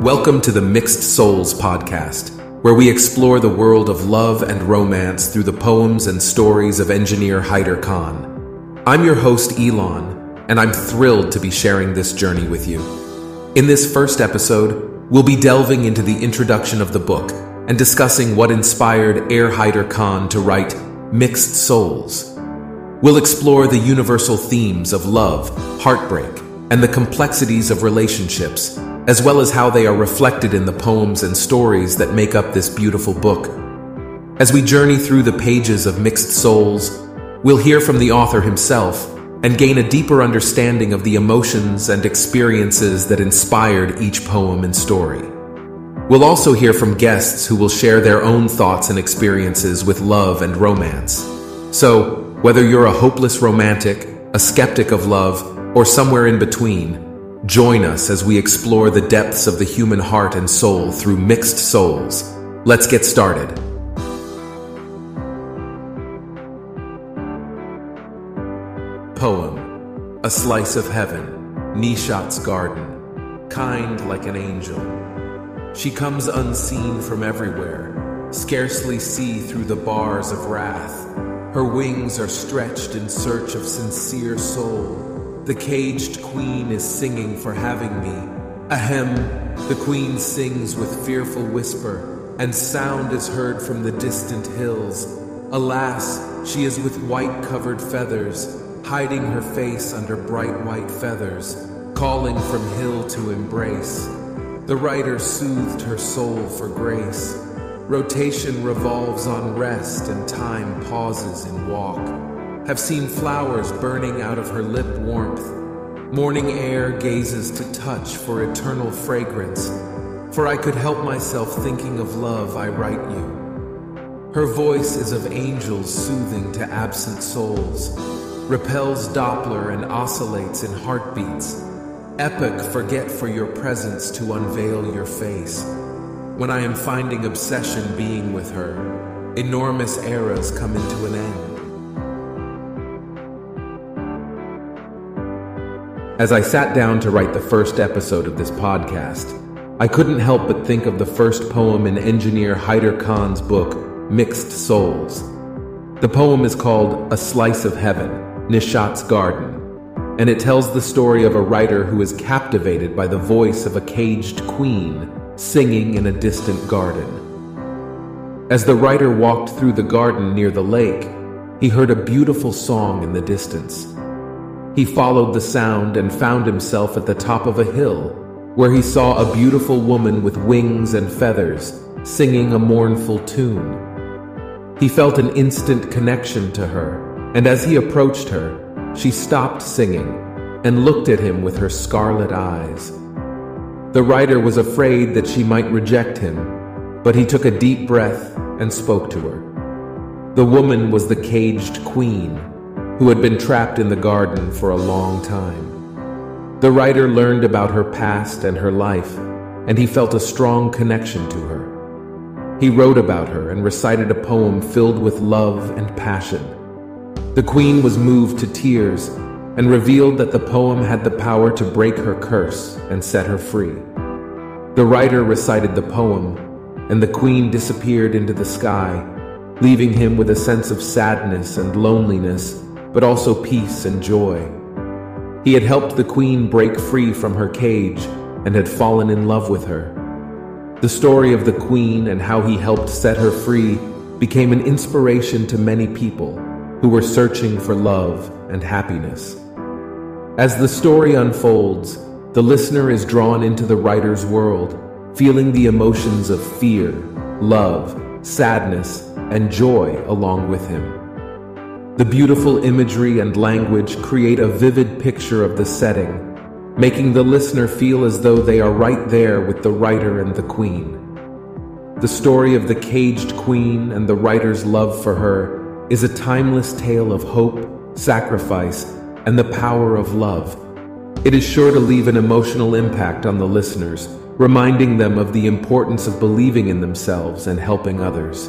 Welcome to the Mixed Souls podcast, where we explore the world of love and romance through the poems and stories of engineer Haider Khan. I'm your host, Elon, and I'm thrilled to be sharing this journey with you. In this first episode, we'll be delving into the introduction of the book and discussing what inspired Air Haider Khan to write Mixed Souls. We'll explore the universal themes of love, heartbreak, and the complexities of relationships, as well as how they are reflected in the poems and stories that make up this beautiful book. As we journey through the pages of Mixed Souls, we'll hear from the author himself and gain a deeper understanding of the emotions and experiences that inspired each poem and story. We'll also hear from guests who will share their own thoughts and experiences with love and romance. So, whether you're a hopeless romantic, a skeptic of love, or somewhere in between, join us as we explore the depths of the human heart and soul through mixed souls. Let's get started. Poem A Slice of Heaven, Nishat's Garden, kind like an angel. She comes unseen from everywhere, scarcely see through the bars of wrath. Her wings are stretched in search of sincere soul the caged queen is singing for having me. Ahem, the queen sings with fearful whisper, and sound is heard from the distant hills. Alas, she is with white covered feathers, hiding her face under bright white feathers, calling from hill to embrace. The writer soothed her soul for grace. Rotation revolves on rest, and time pauses in walk have seen flowers burning out of her lip warmth. Morning air gazes to touch for eternal fragrance. For I could help myself thinking of love, I write you. Her voice is of angels soothing to absent souls, repels Doppler and oscillates in heartbeats. Epic forget for your presence to unveil your face. When I am finding obsession being with her, enormous eras come into an end. As I sat down to write the first episode of this podcast, I couldn't help but think of the first poem in engineer Haider Khan's book, Mixed Souls. The poem is called A Slice of Heaven, Nishat's Garden, and it tells the story of a writer who is captivated by the voice of a caged queen singing in a distant garden. As the writer walked through the garden near the lake, he heard a beautiful song in the distance. He followed the sound and found himself at the top of a hill, where he saw a beautiful woman with wings and feathers singing a mournful tune. He felt an instant connection to her, and as he approached her, she stopped singing and looked at him with her scarlet eyes. The writer was afraid that she might reject him, but he took a deep breath and spoke to her. The woman was the caged queen who had been trapped in the garden for a long time. The writer learned about her past and her life, and he felt a strong connection to her. He wrote about her and recited a poem filled with love and passion. The queen was moved to tears and revealed that the poem had the power to break her curse and set her free. The writer recited the poem, and the queen disappeared into the sky, leaving him with a sense of sadness and loneliness but also peace and joy. He had helped the queen break free from her cage and had fallen in love with her. The story of the queen and how he helped set her free became an inspiration to many people who were searching for love and happiness. As the story unfolds, the listener is drawn into the writer's world, feeling the emotions of fear, love, sadness, and joy along with him. The beautiful imagery and language create a vivid picture of the setting, making the listener feel as though they are right there with the writer and the queen. The story of the caged queen and the writer's love for her is a timeless tale of hope, sacrifice, and the power of love. It is sure to leave an emotional impact on the listeners, reminding them of the importance of believing in themselves and helping others.